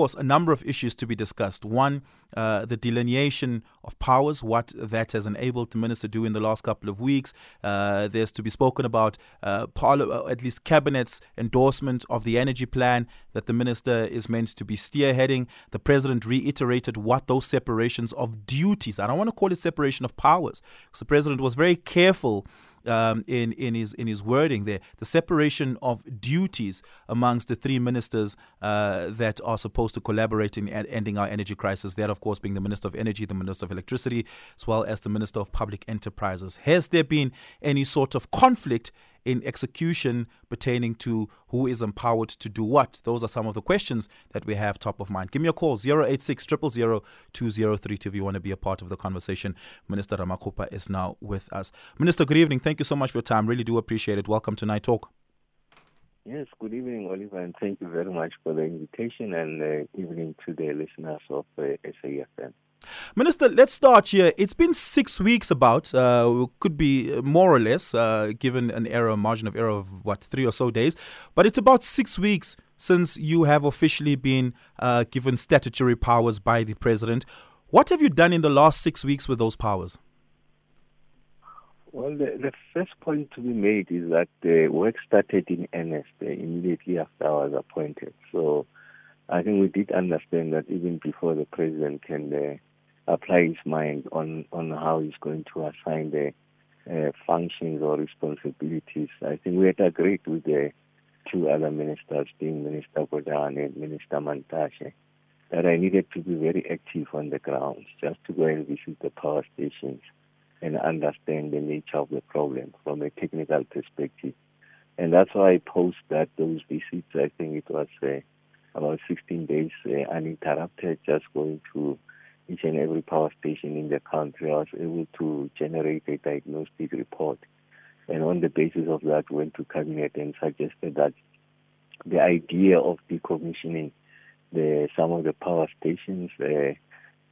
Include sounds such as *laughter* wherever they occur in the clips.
course, a number of issues to be discussed. One, uh, the delineation of powers, what that has enabled the minister to do in the last couple of weeks. Uh, there's to be spoken about uh, parliament, uh, at least cabinet's endorsement of the energy plan that the minister is meant to be spearheading. The president reiterated what those separations of duties. I don't want to call it separation of powers, because the president was very careful um, in in his in his wording there, the separation of duties amongst the three ministers uh, that are supposed to collaborate in ending our energy crisis. That, of course, being the Minister of Energy, the Minister of Electricity, as well as the Minister of Public Enterprises. Has there been any sort of conflict in execution pertaining to who is empowered to do what? Those are some of the questions that we have top of mind. Give me a call 086 000 2032 if you want to be a part of the conversation. Minister Ramokgopa is now with us. Minister, good evening. Thank you so much for your time. Really do appreciate it. Welcome to Night Talk. Yes, good evening, Oliver, and thank you very much for the invitation and uh, evening to the listeners of uh, SAFM. Minister, let's start here. It's been six weeks, about uh, could be more or less, uh, given an error margin of error of what three or so days, but it's about six weeks since you have officially been uh, given statutory powers by the president. What have you done in the last six weeks with those powers? Well, the, the first point to be made is that the work started in earnest uh, immediately after I was appointed. So I think we did understand that even before the president can uh, apply his mind on, on how he's going to assign the uh, functions or responsibilities. I think we had agreed with the two other ministers, being Minister Gordhan and Minister Mantashe, that I needed to be very active on the ground, just to go and visit the power stations and understand the nature of the problem from a technical perspective. And that's why I posed that those visits, I think it was uh, about 16 days uh, uninterrupted, just going to each and every power station in the country, was able to generate a diagnostic report. And on the basis of that, went to cabinet and suggested that the idea of decommissioning the some of the power stations uh,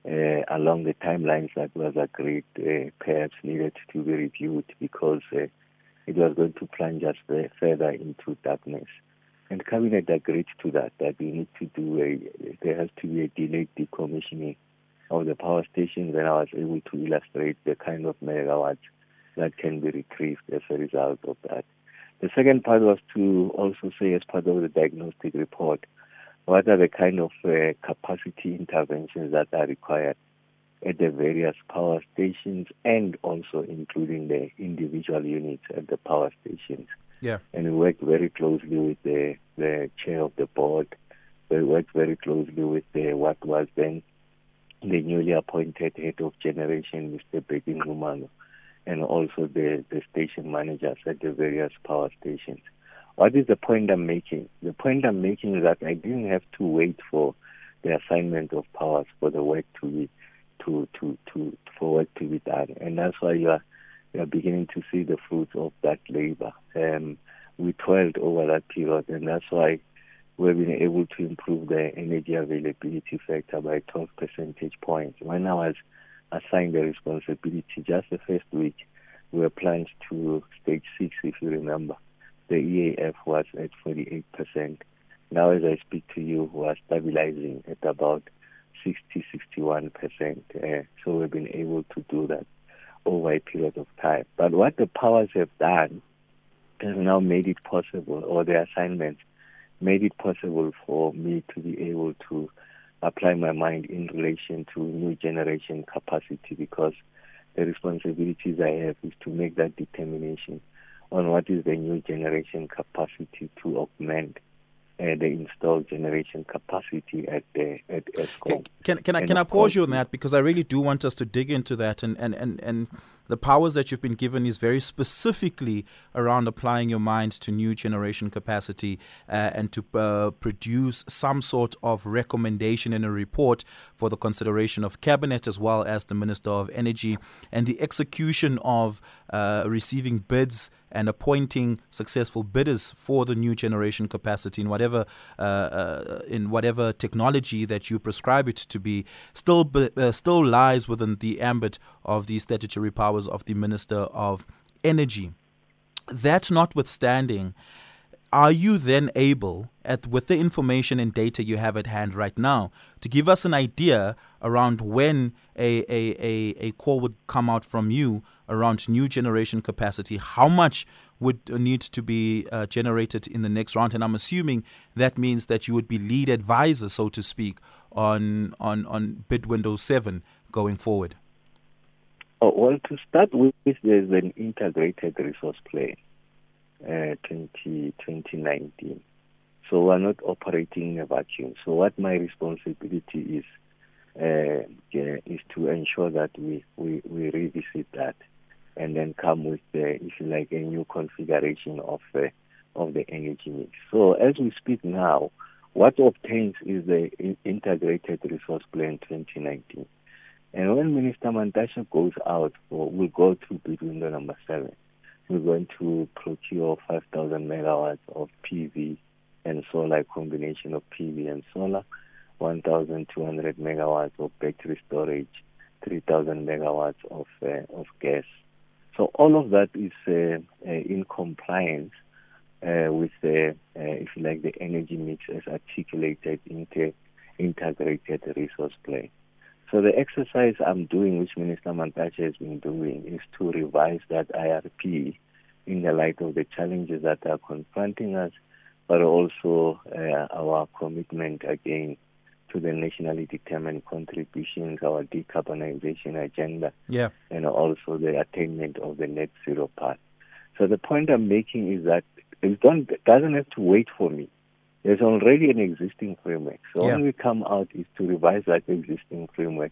uh, along the timelines that was agreed uh, perhaps needed to be reviewed because uh, it was going to plunge us further into darkness. And cabinet agreed to that, that we need to do a, there has to be a delayed decommissioning of the power stations, then I was able to illustrate the kind of megawatts that can be retrieved as a result of that. The second part was to also say, as part of the diagnostic report, what are the kind of uh, capacity interventions that are required at the various power stations and also including the individual units at the power stations. Yeah. And we worked very closely with the, the chair of the board. We worked very closely with the, what was then the newly appointed head of generation, Mr. Bheki Nxumalo, and also the, the station managers at the various power stations. What is the point I'm making? The point I'm making is that I didn't have to wait for the assignment of powers for the work to be to to to for work to be done, and that's why you are you are beginning to see the fruits of that labor. Um, we toiled over that period, and that's why we've been able to improve the energy availability factor by 12 percentage points. When I was assigned the responsibility just the first week, we were plunged to stage six, if you remember. The EAF was at 48%. Now, as I speak to you, we are stabilizing at about 60, 61%. Uh, so we've been able to do that over a period of time. But what the powers have done has now made it possible, or the assignments made it possible for me to be able to apply my mind in relation to new generation capacity because the responsibilities I have is to make that determination on what is the new generation capacity to augment uh, the installed generation capacity at the at Eskom. Can, can, I can I pause you on that because I really do want us to dig into that and, and, and, and the powers that you've been given is very specifically around applying your mind to new generation capacity uh, and to uh, produce some sort of recommendation in a report for the consideration of cabinet as well as the minister of energy and the execution of uh, receiving bids and appointing successful bidders for the new generation capacity in whatever uh, uh, in whatever technology that you prescribe it to be still uh, still lies within the ambit of the statutory powers of the Minister of Energy. That notwithstanding, are you then able, at, with the information and data you have at hand right now, to give us an idea around when a, a, a, a call would come out from you around new generation capacity? How much would need to be uh, generated in the next round? And I'm assuming that means that you would be lead advisor, so to speak, on, on, on bid window 7 going forward. Oh, well, to start with, there's an integrated resource plan uh, 20, 2019. So we're not operating in a vacuum. So what my responsibility is uh, is to ensure that we, we, we revisit that and then come with, the, if you like, a new configuration of uh, of the energy mix. So as we speak now, what obtains is the integrated resource plan 2019. And when Minister Mantashe goes out, we'll go through bid window number seven we're going to procure 5,000 megawatts of PV and solar, combination of PV and solar, 1,200 megawatts of battery storage, 3,000 megawatts of uh, of gas. So all of that is uh, uh, in compliance uh, with the, uh, if you like, the energy mix as articulated in the integrated resource plan. So the exercise I'm doing, which Minister Mantashe has been doing, is to revise that IRP in the light of the challenges that are confronting us, but also uh, our commitment again to the nationally determined contributions, our decarbonization agenda, yeah. and also the attainment of the net zero path. So the point I'm making is that it don't, doesn't have to wait for me. There's already an existing framework. So yeah. when we come out is to revise that existing framework.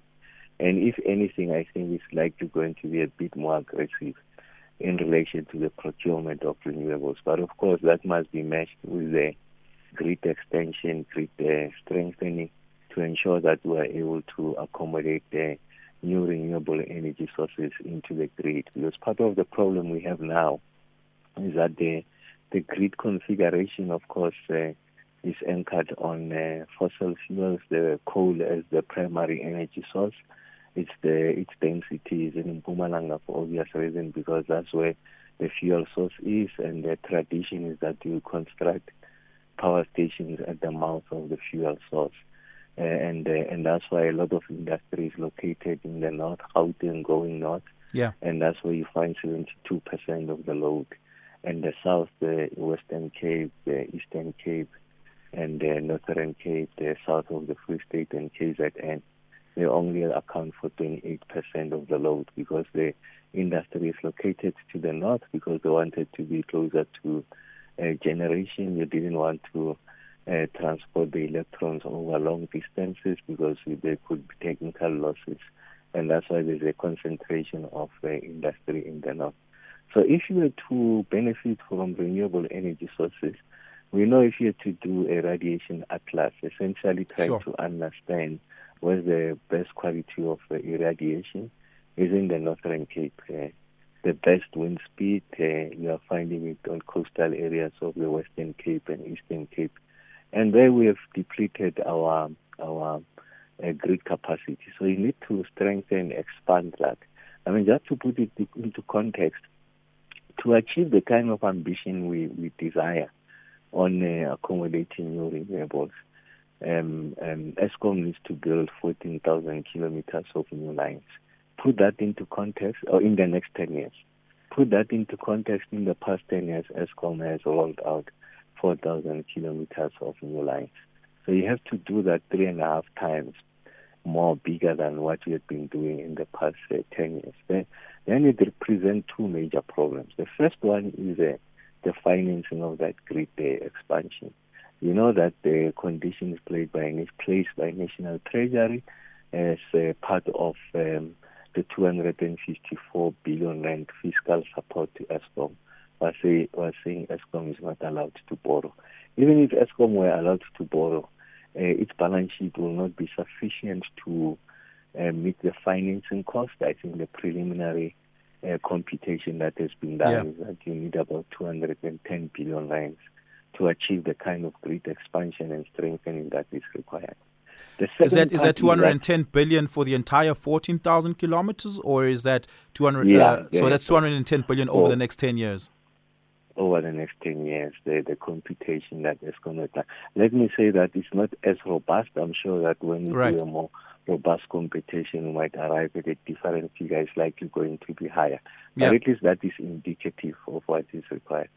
And if anything, I think it's likely going to be a bit more aggressive in relation to the procurement of renewables. But of course, that must be matched with the grid extension, grid uh, strengthening to ensure that we are able to accommodate the new renewable energy sources into the grid. Because part of the problem we have now is that the the grid configuration, of course, uh, is anchored on uh, fossil fuels, the coal as the primary energy source. It's the its density is in Mpumalanga for obvious reason because that's where the fuel source is, and the tradition is that you construct power stations at the mouth of the fuel source. Uh, and uh, and that's why a lot of industry is located in the north, out and going north. Yeah. And that's where you find 72% of the load. And the south, the Western Cape, the Eastern Cape, and the Northern Cape, the south of the Free State and KZN, they only account for 28% of the load because the industry is located to the north because they wanted to be closer to uh, generation. They didn't want to uh, transport the electrons over long distances because there could be technical losses. And that's why there's a concentration of uh, industry in the north. So if you were to benefit from renewable energy sources, we know if you to do a radiation atlas, essentially trying sure. to understand what's the best quality of uh, irradiation is in the Northern Cape. Uh, the best wind speed, uh, you are finding it on coastal areas of the Western Cape and Eastern Cape. And there we have depleted our our uh, grid capacity. So you need to strengthen, expand that. I mean, just to put it into context, to achieve the kind of ambition we, we desire, on uh, accommodating new renewables. Um, um, Eskom needs to build 14,000 kilometers of new lines. Put that into context, or in the next 10 years. Put that into context. In the past 10 years, Eskom has rolled out 4,000 kilometers of new lines. So you have to do that three and a half times more bigger than what we have been doing in the past uh, 10 years. Then, then it represents two major problems. The first one is uh, the financing of that grid expansion. You know that the conditions played by placed by National Treasury as part of um, the 254 billion rand fiscal support to Eskom was, say, saying Eskom is not allowed to borrow. Even if Eskom were allowed to borrow, uh, its balance sheet will not be sufficient to uh, meet the financing cost. I think the preliminary uh, computation that has been done yeah. is that you need about 210 billion rands to achieve the kind of grid expansion and strengthening that is required. Is that is that 210 that, billion for the entire 14,000 kilometers, or is that 200? Yeah, uh, yeah so that's 210 billion over the next 10 years. over the next 10 years, the, the computation that is going to Let me say that it's not as robust. I'm sure that when we right. do a more robust computation, we might arrive at a different figure. It's likely going to be higher. But at least that is indicative of what is required.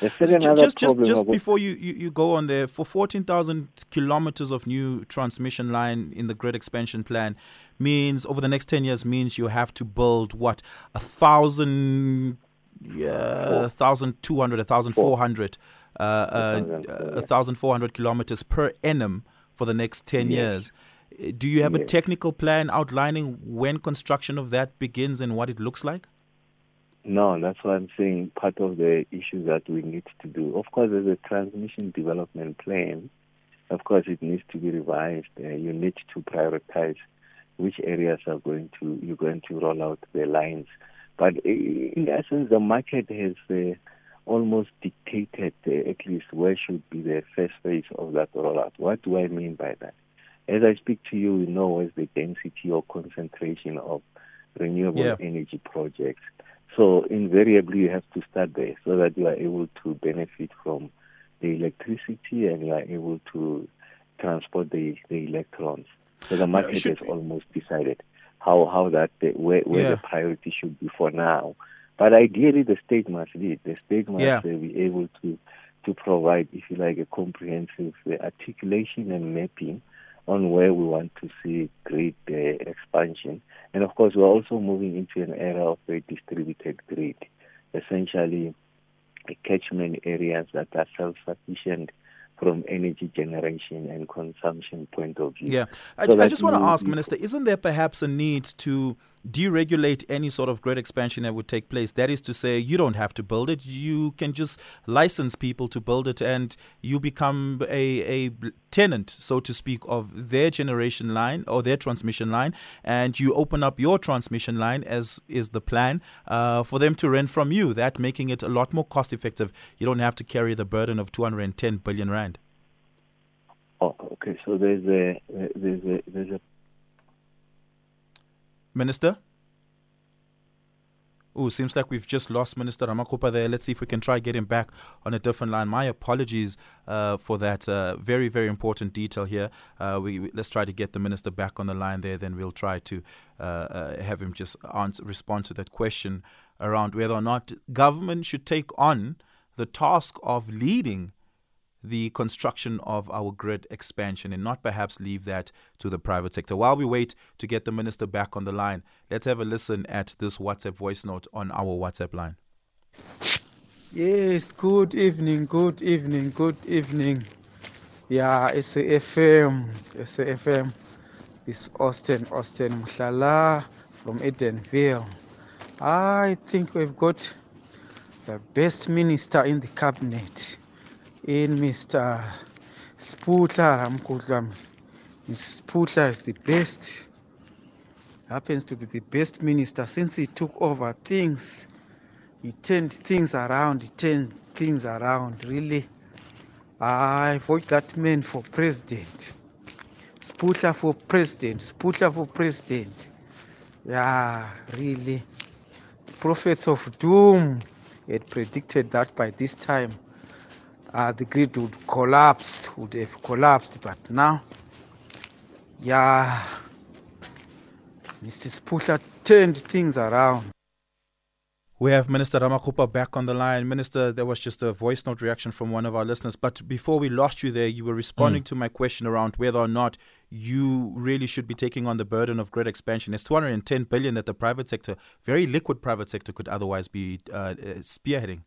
Just, just, just before you, you, you, go on there, for 14,000 kilometers of new transmission line in the grid expansion plan means over the next 10 years means you have to build what a thousand yeah, a 1,200, a 1,400, uh, uh, 1,400 kilometers per annum for the next 10 yes. years. Do you have yes. a technical plan outlining when construction of that begins and what it looks like? No, that's what I'm saying. Part of the issue that we need to do. Of course, there's a transmission development plan. Of course, it needs to be revised. Uh, you need to prioritize which areas are going to you're going to roll out the lines but in essence, the market has uh, almost dictated uh, at least where should be the first phase of that rollout. What do I mean by that? As I speak to you, we know where's the density or concentration of renewable yeah. energy projects. So invariably, you have to start there so that you are able to benefit from the electricity and you are able to transport the, the electrons. So the market has almost decided how how that where where yeah. the priority should be for now. But ideally, the state must lead. The state must yeah. be able to to provide, if you like, a comprehensive articulation and mapping on where we want to see grid uh, expansion. And of course, we're also moving into an era of a distributed grid, essentially catchment areas that are self-sufficient from energy generation and consumption point of view. Yeah, I, so I just want to ask, Minister, isn't there perhaps a need to deregulate any sort of grid expansion that would take place? That is to say, you don't have to build it; you can just license people to build it, and you become a, a tenant, so to speak, of their generation line or their transmission line, and you open up your transmission line as is the plan uh, for them to rent from you. That making it a lot more cost effective. You don't have to carry the burden of 210 billion rand. Oh, okay. So there's a there's a there's a Minister. Oh, seems like we've just lost Minister Ramokgopa there. Let's see if we can try get him back on a different line. My apologies uh, for that uh, very, very important detail here. Uh, we, we, let's try to get the minister back on the line there. Then we'll try to uh, uh, have him just answer, respond to that question around whether or not government should take on the task of leading the construction of our grid expansion and not perhaps leave that to the private sector. While we wait to get the minister back on the line, let's have a listen at this WhatsApp voice note on our WhatsApp line. Yes, good evening, good evening, good evening. Yeah, it's a FM, it's a FM. It's Austin, Austin Mushala from Edenville. I think we've got the best minister in the cabinet in Mr. Sputla Ramkutlam. Sputla is the best, happens to be the best minister since he took over things. He turned things around, he turned things around, really. I vote that man for president. Sputla for president, Sputla for president. Yeah, really. Prophets of doom had predicted that by this time uh, the grid would collapse, would have collapsed. But now, yeah, Mrs. Pusha turned things around. We have Minister Ramokgopa back on the line. Minister, there was just a voice note reaction from one of our listeners. But before we lost you there, you were responding mm. to my question around whether or not you really should be taking on the burden of grid expansion. It's 210 billion that the private sector, very liquid private sector, could otherwise be uh, uh spearheading.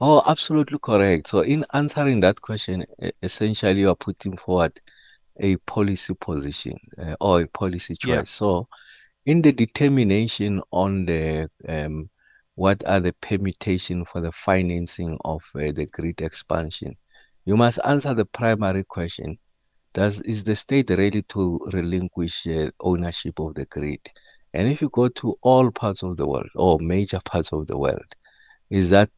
Oh, absolutely correct. So, in answering that question, essentially you are putting forward a policy position uh, or a policy choice. Yeah. So, in the determination on the um, what are the permutation for the financing of uh, the grid expansion, you must answer the primary question: Does is the state ready to relinquish uh, ownership of the grid? And if you go to all parts of the world or major parts of the world, is that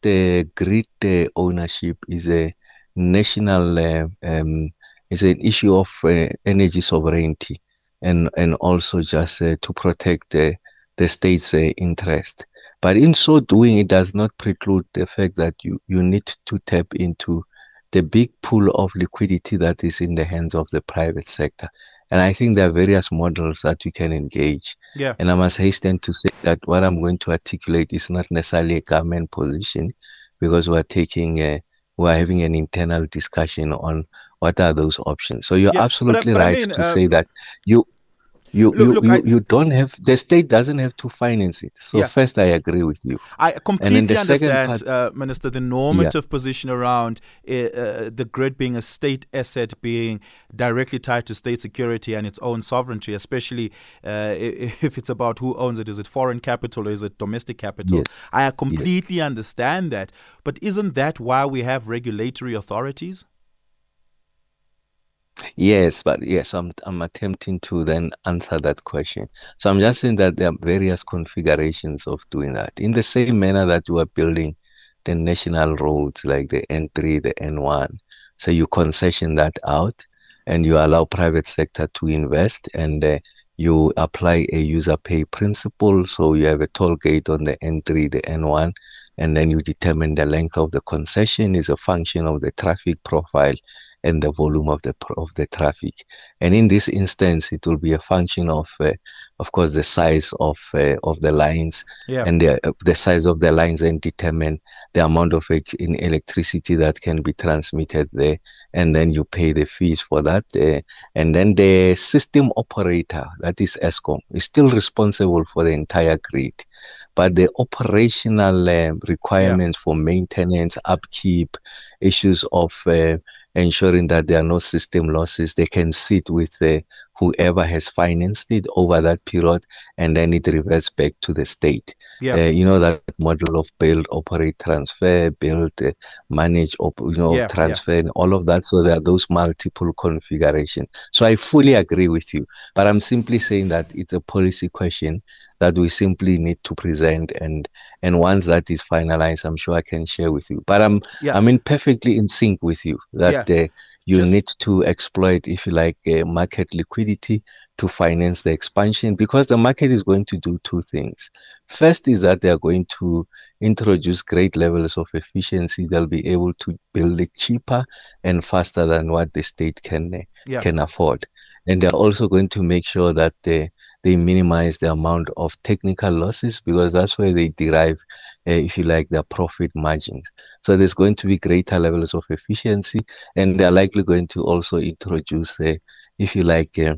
grid uh, ownership is a national uh, um, is an issue of uh, energy sovereignty and and also just to protect the the state's interest But in so doing, it does not preclude the fact that you, you need to tap into the big pool of liquidity that is in the hands of the private sector. And I think there are various models that you can engage. Yeah. And I must hasten to say that what I'm going to articulate is not necessarily a government position because we're taking a, we're having an internal discussion on what are those options. So you're yeah, absolutely but, but right I mean, to uh, say that you you look, you, look, you, I, you, don't have the state doesn't have to finance it. So yeah. first, I agree with you. I completely understand, part, uh, Minister, the normative yeah. position around uh, uh, the grid being a state asset, being directly tied to state security and its own sovereignty, especially uh, *laughs* if it's about who owns it. Is it foreign capital or is it domestic capital? Yes. I completely yes. understand that, but isn't that why we have regulatory authorities? Yes, but yes, I'm I'm attempting to then answer that question. So I'm just saying that there are various configurations of doing that. In the same manner that you are building the national roads like the N3, the N1. So you concession that out and you allow private sector to invest and uh, you apply a user pay principle. So you have a toll gate on the N3, the N1, and then you determine the length of the concession is a function of the traffic profile and the volume of the of the traffic. And in this instance, it will be a function of, uh, of course, the size of uh, of the lines yeah. and the uh, the size of the lines and determine the amount of in electricity that can be transmitted there. And then you pay the fees for that. Uh, and then the system operator, that is Eskom, is still responsible for the entire grid but the operational uh, requirements yeah. for maintenance, upkeep, issues of uh, ensuring that there are no system losses. They can sit with the, whoever has financed it over that period, and then it reverts back to the state. Yeah. Uh, you know that model of build, operate, transfer, build, uh, manage, op- you know, yeah, transfer, yeah. and all of that. So there are those multiple configurations. So I fully agree with you, but I'm simply saying that it's a policy question that we simply need to present and and once that is finalized i'm sure i can share with you but i'm yeah. i'm in perfectly in sync with you that yeah. uh, you Just, need to exploit if you like uh, market liquidity to finance the expansion because the market is going to do two things. First is that they are going to introduce great levels of efficiency. They'll be able to build it cheaper and faster than what the state can yeah. can afford. And they're also going to make sure that the they minimize the amount of technical losses because that's where they derive, uh, if you like, their profit margins. So there's going to be greater levels of efficiency, and they're likely going to also introduce, uh, if you like, uh,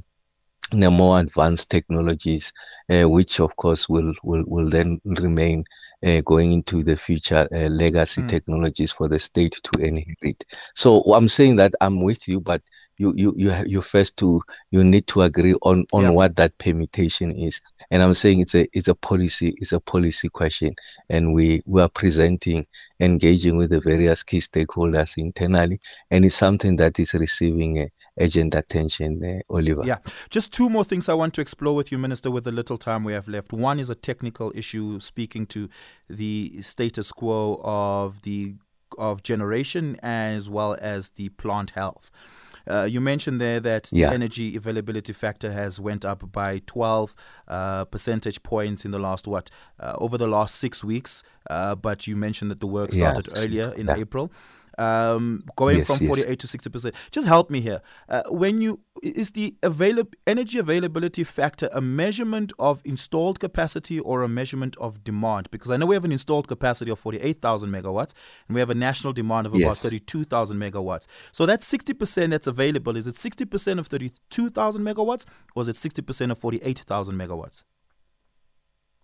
the more advanced technologies, uh, which of course will will, will then remain uh, going into the future uh, legacy mm. technologies for the state to inherit. So I'm saying that I'm with you, but you you you you first to you need to agree on on yeah. what that permutation is. And i'm saying it's a it's a policy it's a policy question. And we we are presenting engaging with the various key stakeholders internally. And it's something that is receiving uh, urgent attention uh, oliver. Yeah. Just two more things i want to explore with you minister with the little time we have left. One is a technical issue speaking to the status quo of the of generation as well as the plant health uh, you mentioned there that yeah. the energy availability factor has went up by 12 uh, percentage points in the last what uh, over the last six weeks. Uh, but you mentioned that the work started yeah. earlier in yeah. April um, going yes, from 48 yes. to 60 percent. Just help me here. Uh, when you is the avail- energy availability factor a measurement of installed capacity or a measurement of demand? Because I know we have an installed capacity of 48,000 megawatts and we have a national demand of yes. about 32,000 megawatts. So that 60 percent that's available is it 60 percent of 32,000 megawatts or is it 60 percent of 48,000 megawatts?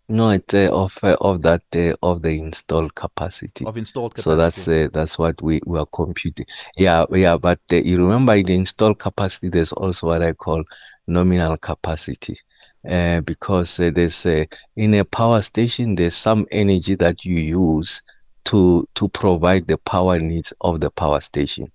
No, it's uh, of uh, of that uh, of the installed capacity. Of installed capacity. So that's uh, that's what we, we are computing. Yeah, yeah. But uh, you remember in the installed capacity, there's also what I call nominal capacity, uh, because uh, there's uh, in a power station there's some energy that you use to to provide the power needs of the power station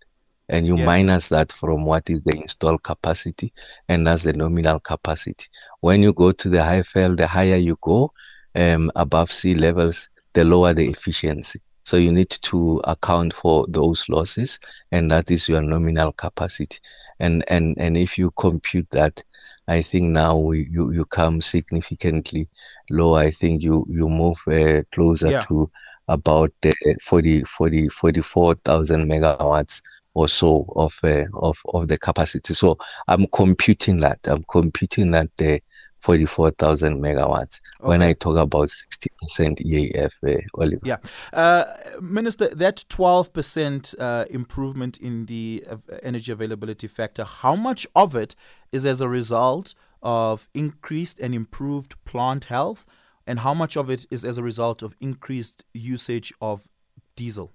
and you yeah. minus that from what is the installed capacity and that's the nominal capacity when you go to the Highveld the higher you go um, above sea levels the lower the efficiency so you need to account for those losses and that is your nominal capacity and and and if you compute that, I think now we, you you come significantly lower. I think you you move uh, closer yeah. to about uh, 40, 40, 44,000 megawatts or so of uh, of of the capacity. So I'm computing that. I'm computing that the uh, 44,000 megawatts okay. when I talk about 60% EAF, uh, Oliver. Yeah. Uh, Minister, that 12% uh, improvement in the energy availability factor, how much of it is as a result of increased and improved plant health? And how much of it is as a result of increased usage of diesel?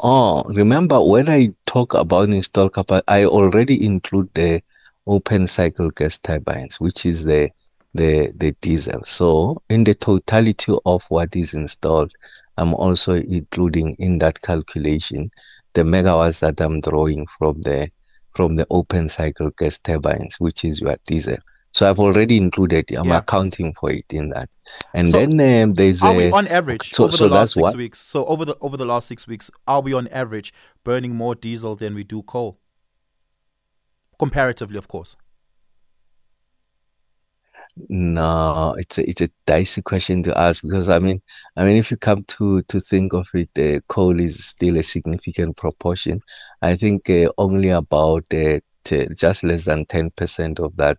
Oh, remember when I talk about install capacity, I already include the open cycle gas turbines, which is the the the diesel. So in the totality of what is installed, I'm also including in that calculation the megawatts that I'm drawing from the from the open cycle gas turbines, which is your diesel. So I've already included. I'm yeah. accounting for it in that, and so then um, there's are a, we on average so, over so the last six what? weeks. So over the over the last six weeks, are we on average burning more diesel than we do coal? comparatively, of course? No, it's a it's a dicey question to ask because I mean I mean if you come to to think of it, uh, coal is still a significant proportion. I think uh, only about uh, t- just less than ten percent of that,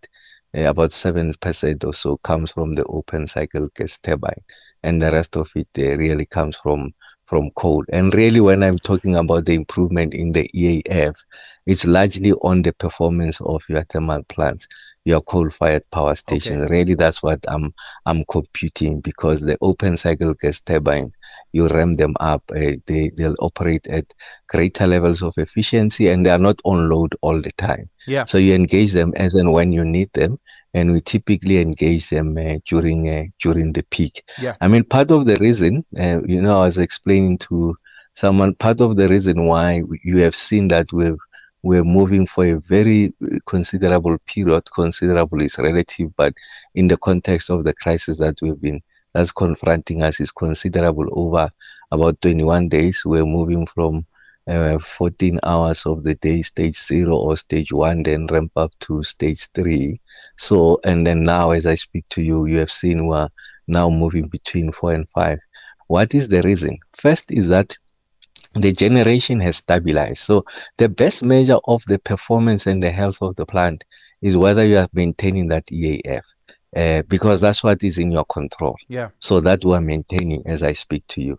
about seven percent or so, comes from the open cycle gas turbine, and the rest of it uh, really comes from from coal. And really, when I'm talking about the improvement in the EAF, it's largely on the performance of your thermal plants your coal-fired power station. Okay. Really, that's what I'm I'm computing because the open cycle gas turbine, you ram them up, uh, they they'll operate at greater levels of efficiency, and they are not on load all the time. Yeah. So you engage them as and when you need them, and we typically engage them uh, during uh, during the peak. Yeah. I mean, part of the reason, uh, you know, I was explaining to someone, part of the reason why you have seen that we've we're moving for a very considerable period. Considerable is relative, but in the context of the crisis that we've been that's confronting us is considerable. Over about 21 days, we're moving from uh, 14 hours of the day, stage zero or stage one, then ramp up to stage three. So, and then now, as I speak to you, you have seen we're now moving between four and five. What is the reason? First is that the generation has stabilized. So the best measure of the performance and the health of the plant is whether you are maintaining that EAF. Uh, because that's what is in your control. Yeah. So that we're maintaining as I speak to you.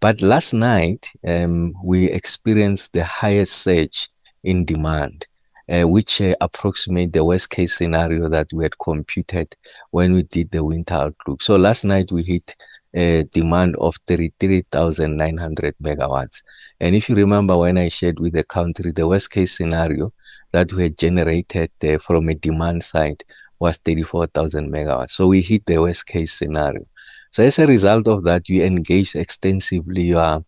But last night, um, we experienced the highest surge in demand, uh, which uh, approximate the worst case scenario that we had computed when we did the winter outlook. So last night we hit a demand of 33,900 megawatts. And if you remember when I shared with the country, the worst case scenario that we had generated uh, from a demand side was 34,000 megawatts. So we hit the worst case scenario. So as a result of that, you engage extensively your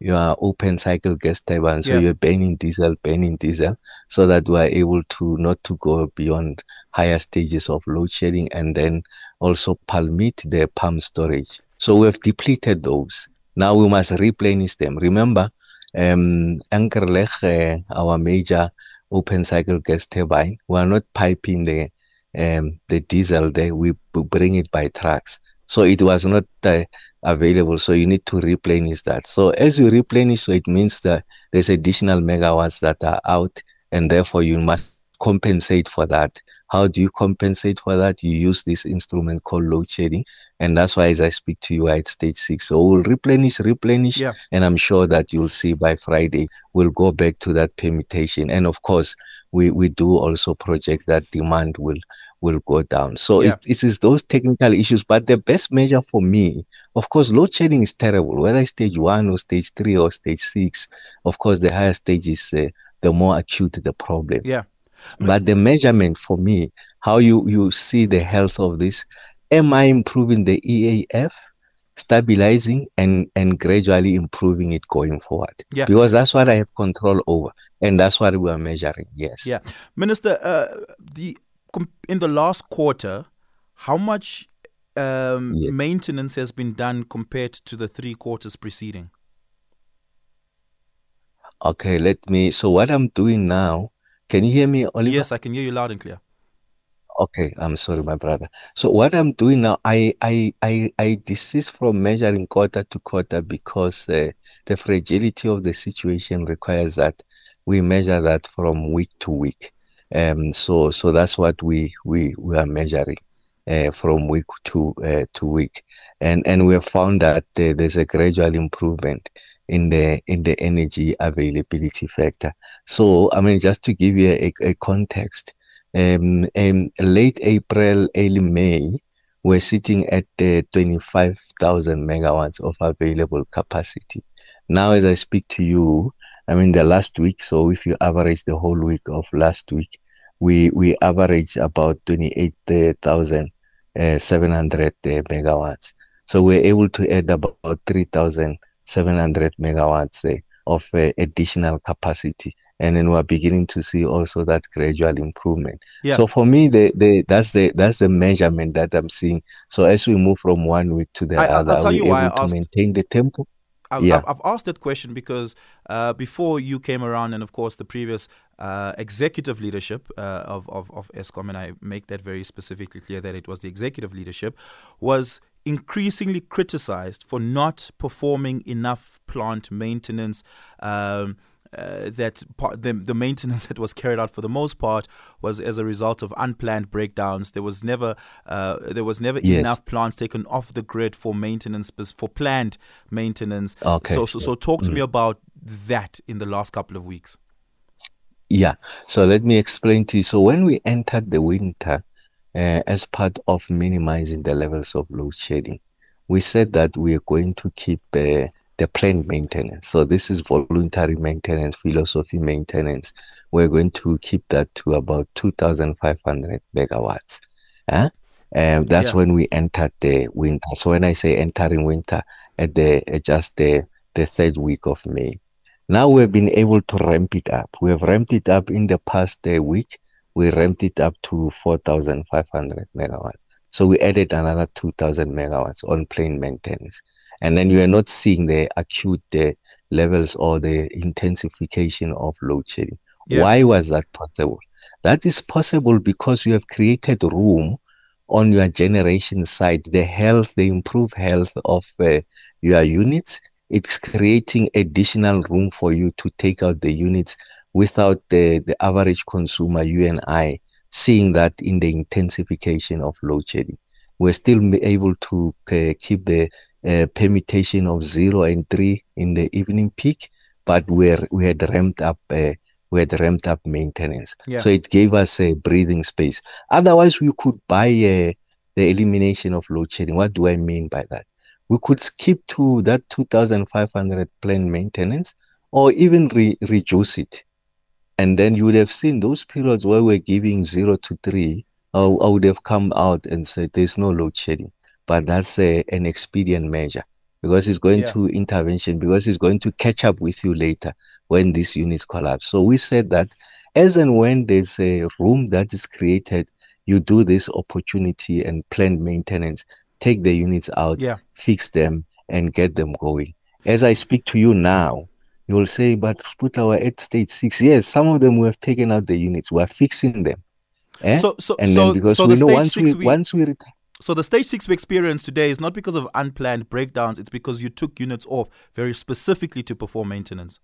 your open cycle gas turbine. So yeah. you're burning diesel, burning diesel, so that we are able to not to go beyond higher stages of load shedding and then also permit the pump storage. So we have depleted those. Now we must replenish them. Remember, um, Ankerlig, uh, our major open cycle gas turbine, we are not piping the um, the diesel there. We bring it by trucks. So it was not uh, available. So you need to replenish that. So as you replenish, so it means that there's additional megawatts that are out, and therefore you must compensate for that. How do you compensate for that? You use this instrument called load shedding. And that's why, as I speak to you, at stage six. So we'll replenish, replenish. Yeah. And I'm sure that you'll see by Friday, we'll go back to that permutation. And of course, we, we do also project that demand will will go down. So yeah. it, it is those technical issues. But the best measure for me, of course, load shedding is terrible, whether stage one or stage three or stage six. Of course, the higher stage is uh, the more acute the problem. Yeah. But the measurement for me, how you, you see the health of this, am I improving the EAF? stabilizing and and gradually improving it going forward yeah because that's what i have control over and that's what we are measuring yes yeah minister uh, the in the last quarter how much um, yes. maintenance has been done compared to the three quarters preceding Okay, let me. So what I'm doing now, can you hear me, Oliver? Yes, I can hear you loud and clear. Okay, I'm sorry, my brother. So what I'm doing now, I I I, I desist from measuring quarter to quarter because uh, the fragility of the situation requires that we measure that from week to week. Um, so so that's what we we we are measuring uh, from week to uh, to week, and and we have found that uh, there's a gradual improvement in the in the energy availability factor. So I mean, just to give you a, a context, um, in late April, early May, we're sitting at uh, 25,000 megawatts of available capacity. Now, as I speak to you, I mean the last week. So if you average the whole week of last week, we we average about 28,700 uh, uh, megawatts. So we're able to add about 3,700 megawatts uh, of uh, additional capacity and then we're beginning to see also that gradual improvement. Yeah. So for me, the, the that's the that's the measurement that I'm seeing. So as we move from one week to the I, other, we're able to asked, maintain the tempo. I've, yeah. I've, asked that question because uh, before you came around, and of course the previous uh, executive leadership uh, of, of, of Eskom, and I make that very specifically clear that it was the executive leadership, was increasingly criticized for not performing enough plant maintenance. Um, uh, that part, the, the maintenance *laughs* that was carried out for the most part was as a result of unplanned breakdowns. There was never uh, there was never yes. enough plants taken off the grid for maintenance for planned maintenance. Okay. So so, so talk to mm. me about that in the last couple of weeks. Yeah. So let me explain to you. So when we entered the winter, uh, as part of minimizing the levels of load shedding, we said that we are going to keep uh, the plant maintenance. So this is voluntary maintenance, philosophy maintenance. We're going to keep that to about 2,500 megawatts. Huh? And that's yeah. when we entered the winter. So when I say entering winter, at the at just the, the third week of May. Now we've been able to ramp it up. We have ramped it up in the past uh, week. We ramped it up to 4,500 megawatts. So we added another 2,000 megawatts on plane maintenance and then you are not seeing the acute uh, levels or the intensification of load shedding. Yeah. Why was that possible? That is possible because you have created room on your generation side, the health, the improved health of uh, your units. It's creating additional room for you to take out the units without the, the average consumer, you and I, seeing that in the intensification of load shedding. We're still able to uh, keep the uh, permutation of zero and three in the evening peak, but we're, we had ramped up uh, we had ramped up maintenance. Yeah. So it gave us a breathing space. Otherwise, we could buy uh, the elimination of load shedding. What do I mean by that? We could skip to that 2,500 planned maintenance or even re- reduce it. And then you would have seen those periods where we're giving zero to three, I would have come out and said there's no load shedding but that's a, an expedient measure because it's going yeah. to intervention because it's going to catch up with you later when these units collapse. So we said that as and when there's a room that is created, you do this opportunity and planned maintenance, take the units out, yeah. fix them, and get them going. As I speak to you now, you will say, but put our at stage six. Yes, some of them we have taken out the units. We are fixing them. Eh? So, so, and so, because so we know once we, we once we retire so the stage six we experience today is not because of unplanned breakdowns. It's because you took units off very specifically to perform maintenance.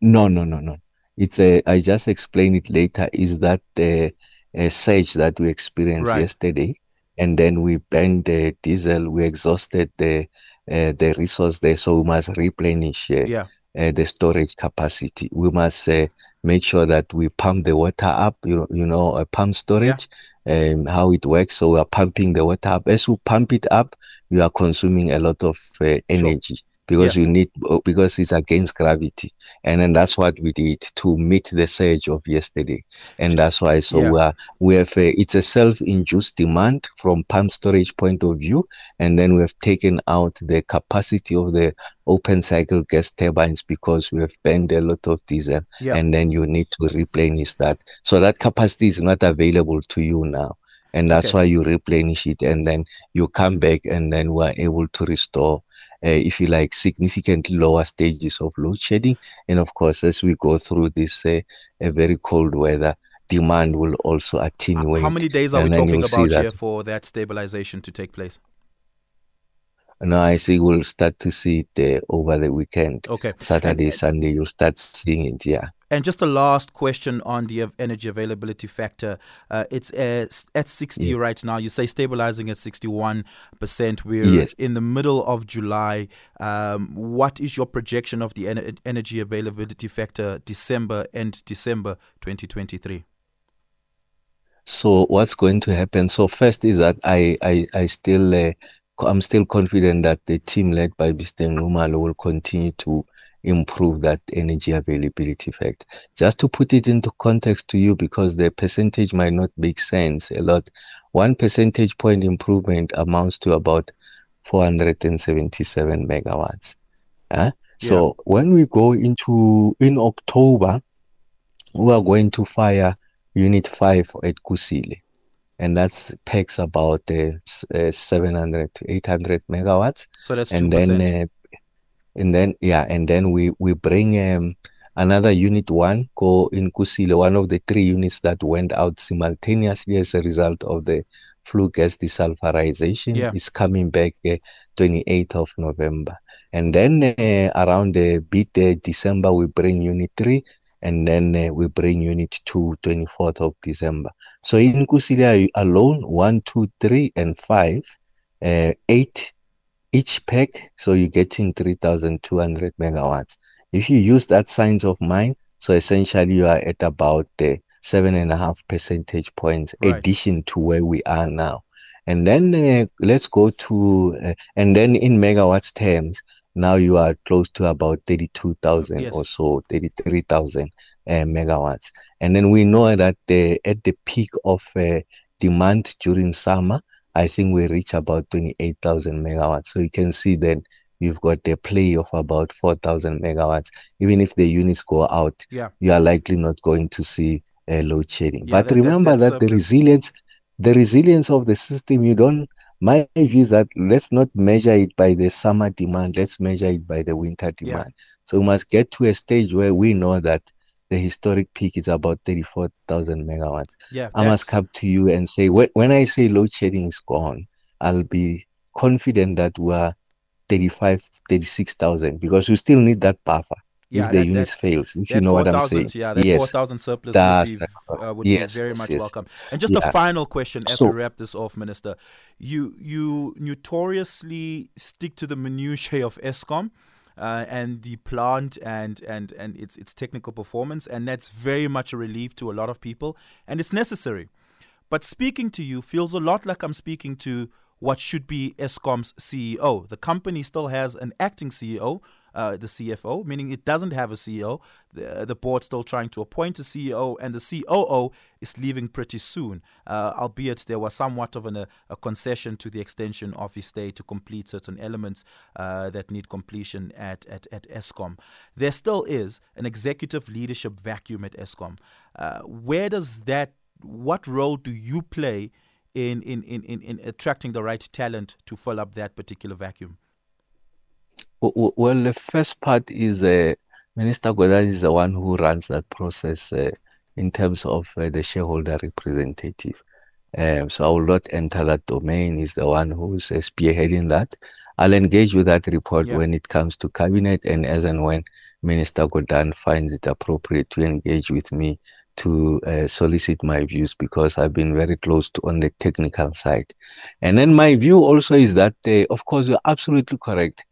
No, no, no, no. It's a. I just explain it later. Is that the uh, surge that we experienced right. yesterday, and then we burned the diesel. We exhausted the uh, the resource there, so we must replenish. Uh, yeah. Uh, the storage capacity. We must uh, make sure that we pump the water up. You know, you know, uh, pump storage, um, how it works. So we are pumping the water up. As we pump it up, you are consuming a lot of uh, energy. Sure because yeah. you need uh, because it's against gravity and then that's what we did to meet the surge of yesterday and that's why so yeah. we are we have a, it's a self-induced demand from pump storage point of view and then we have taken out the capacity of the open cycle gas turbines because we have burned a lot of diesel yeah. and then you need to replenish that so that capacity is not available to you now and that's okay. why you replenish it and then you come back and then we're able to restore if you like significantly lower stages of load shedding and of course as we go through this uh, a very cold weather demand will also attenuate how many days are we talking about here for that stabilization to take place no, I see we'll start to see it uh, over the weekend. Okay. Saturday, and, Sunday, you'll start seeing it, yeah. And just a last question on the energy availability factor. Uh, it's uh, at 60 yes. right now. You say stabilizing at 61%. We're yes. in the middle of July. Um, what is your projection of the en- energy availability factor December and December 2023? So what's going to happen? So first is that I I, I still uh, I'm still confident that the team led by Mr. Nxumalo will continue to improve that energy availability fact. Just to put it into context to you, because the percentage might not make sense a lot, one percentage point improvement amounts to about 477 megawatts. Uh? Yeah. So when we go into in October, we are going to fire Unit 5 at Kusile and that's packs about uh, uh, 700 to 800 megawatts. So that's and 2%. then uh, and then yeah, and then we we bring um, another unit one go in Kusile, one of the three units that went out simultaneously as a result of the flue gas desulfurization yeah. is coming back uh, 28th of November. And then uh, around the bit uh, December, we bring unit 3 and then uh, we bring unit 2 24th of December. So in Kusile alone, one two three and 5, uh, 8 each pack, so you're getting 3,200 megawatts. If you use that science of mine, so essentially you are at about uh, seven and a half percentage points right. addition to where we are now. And then uh, let's go to, uh, and then in megawatts terms, now you are close to about 32,000 yes. or so, 33,000 uh, megawatts. And then we know that at the peak of uh, demand during summer, I think we reach about 28,000 megawatts. So you can see that you've got a play of about 4,000 megawatts. Even if the units go out, yeah. you are likely not going to see uh, load shedding. Yeah, but that, remember that, that the resilience, the resilience of the system, you don't my view is that let's not measure it by the summer demand, let's measure it by the winter demand. Yeah. So we must get to a stage where we know that the historic peak is about 34,000 megawatts. Yeah, I must come to you and say, when I say load shedding is gone, I'll be confident that we're 35, 36,000 because we still need that buffer yeah, if the that, units that, fails. If you know 4, what I'm saying. Yeah, that yes. 4,000 surplus That's would, be, uh, would yes, be very much yes. welcome. And just yeah. a final question as so, we wrap this off, Minister. You you notoriously stick to the minutiae of Eskom. Uh, and the plant and and and its its technical performance, and that's very much a relief to a lot of people, and it's necessary. But speaking to you feels a lot like I'm speaking to what should be Eskom's CEO. The company still has an acting CEO uh, the CFO, meaning it doesn't have a CEO. The, the board's still trying to appoint a CEO, and the COO is leaving pretty soon, uh, albeit there was somewhat of an, a, a, concession to the extension of his stay to complete certain elements uh, that need completion at, at, at Eskom. There still is an executive leadership vacuum at Eskom. Uh, where does that, what role do you play in, in, in, in attracting the right talent to fill up that particular vacuum? Well, the first part is uh, Minister Gordhan is the one who runs that process uh, in terms of uh, the shareholder representative. Um, so I will not enter that domain. He's the one who's uh, spearheading that. I'll engage with that report yeah. when it comes to cabinet and as and when Minister Gordhan finds it appropriate to engage with me to uh, solicit my views because I've been very close to on the technical side. And then my view also is that, uh, of course, you're absolutely correct.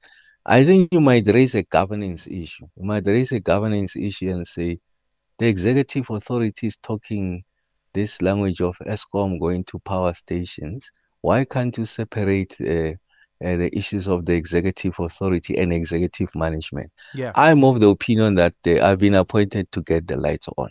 I think you might raise a governance issue. You might raise a governance issue and say the executive authority is talking this language of Eskom going to power stations. Why can't you separate uh, uh, the issues of the executive authority and executive management? Yeah. I'm of the opinion that uh, I've been appointed to get the lights on.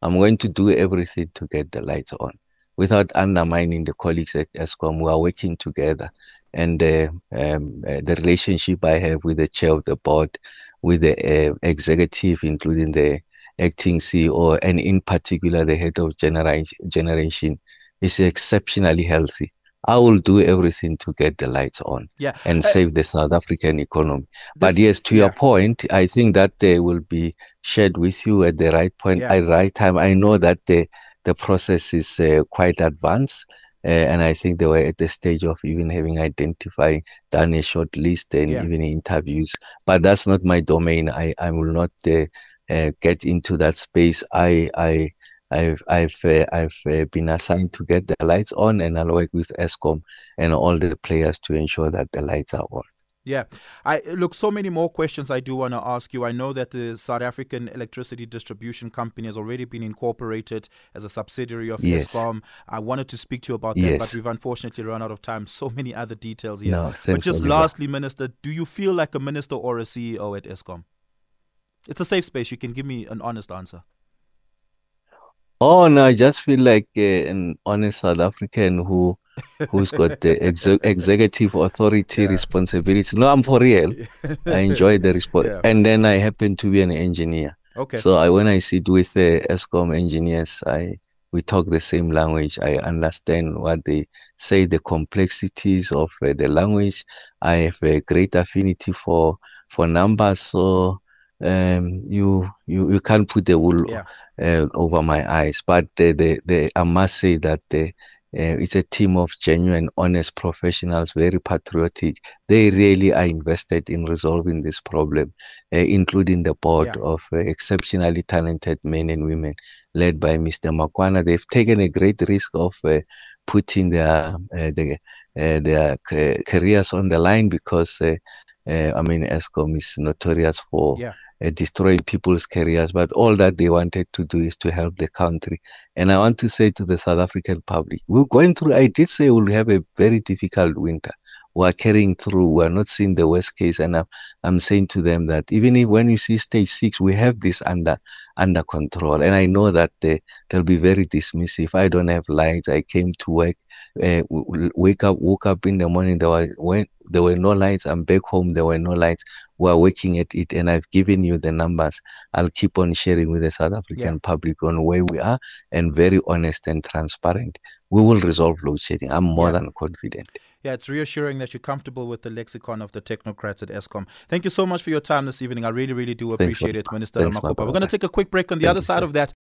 I'm going to do everything to get the lights on without undermining the colleagues at Eskom who are working together and uh, um, uh, the relationship I have with the chair of the board, with the uh, executive, including the acting CEO, and in particular the head of genera- generation, is exceptionally healthy. I will do everything to get the lights on yeah. and Uh, save the South African economy. But yes, to yeah. your point, I think that they will be shared with you at the right point, Yeah. at the right time. I know that the the process is uh, quite advanced. Uh, and I think they were at the stage of even having identified, done a short list and Yeah. even interviews. But that's not my domain. I, I will not uh, uh, get into that space. I I I've I've uh, I've uh, been assigned to get the lights on, and I'll work with Eskom and all the players to ensure that the lights are on. Yeah, I look. So many more questions I do want to ask you. I know that the South African Electricity Distribution Company has already been incorporated as a subsidiary of Yes. Eskom. I wanted to speak to you about that, but we've unfortunately run out of time. So many other details here. No, but just Oliver. lastly, Minister, do you feel like a minister or a CEO at Eskom? It's a safe space. You can give me an honest answer. Oh no, I just feel like uh, an honest South African who who's got the exe- *laughs* executive authority Yeah. responsibility. No, I'm for real. I enjoy the *laughs* response, Yeah. and then I happen to be an engineer. Okay. So I, when I sit with uh, Eskom engineers, I we talk the same language. I understand what they say, the complexities of uh, the language. I have a great affinity for for numbers, so um, you you you can't put the wool Yeah. uh, over my eyes. But the, the, the, I must say that the, uh, it's a team of genuine, honest professionals, very patriotic. They really are invested in resolving this problem, uh, including the board Yeah. of uh, exceptionally talented men and women led by Mr. Makwana. They've taken a great risk of uh, putting their uh, the, uh, their careers on the line because uh, uh, I mean Eskom is notorious for Yeah. Uh, destroying people's careers, but all that they wanted to do is to help the country. And I want to say to the South African public, we're going through, I did say we'll have a very difficult winter. We're carrying through, we're not seeing the worst case. And I'm, I'm saying to them that even if when you see stage six, we have this under under control. And I know that they, they'll be very dismissive. I don't have lights. I came to work, uh, wake up, woke up in the morning. There were when there were no lights. I'm back home. There were no lights. We're working at it, and I've given you the numbers. I'll keep on sharing with the South African public on where we are, and very honest and transparent. We will resolve load shedding. I'm more Yeah. than confident. Yeah, it's reassuring that you're comfortable with the lexicon of the technocrats at Eskom. Thank you so much for your time this evening. I really, really do appreciate Oliver. it, Minister Thanks, Makopa. We're going to take a quick break on the Thank other side of that.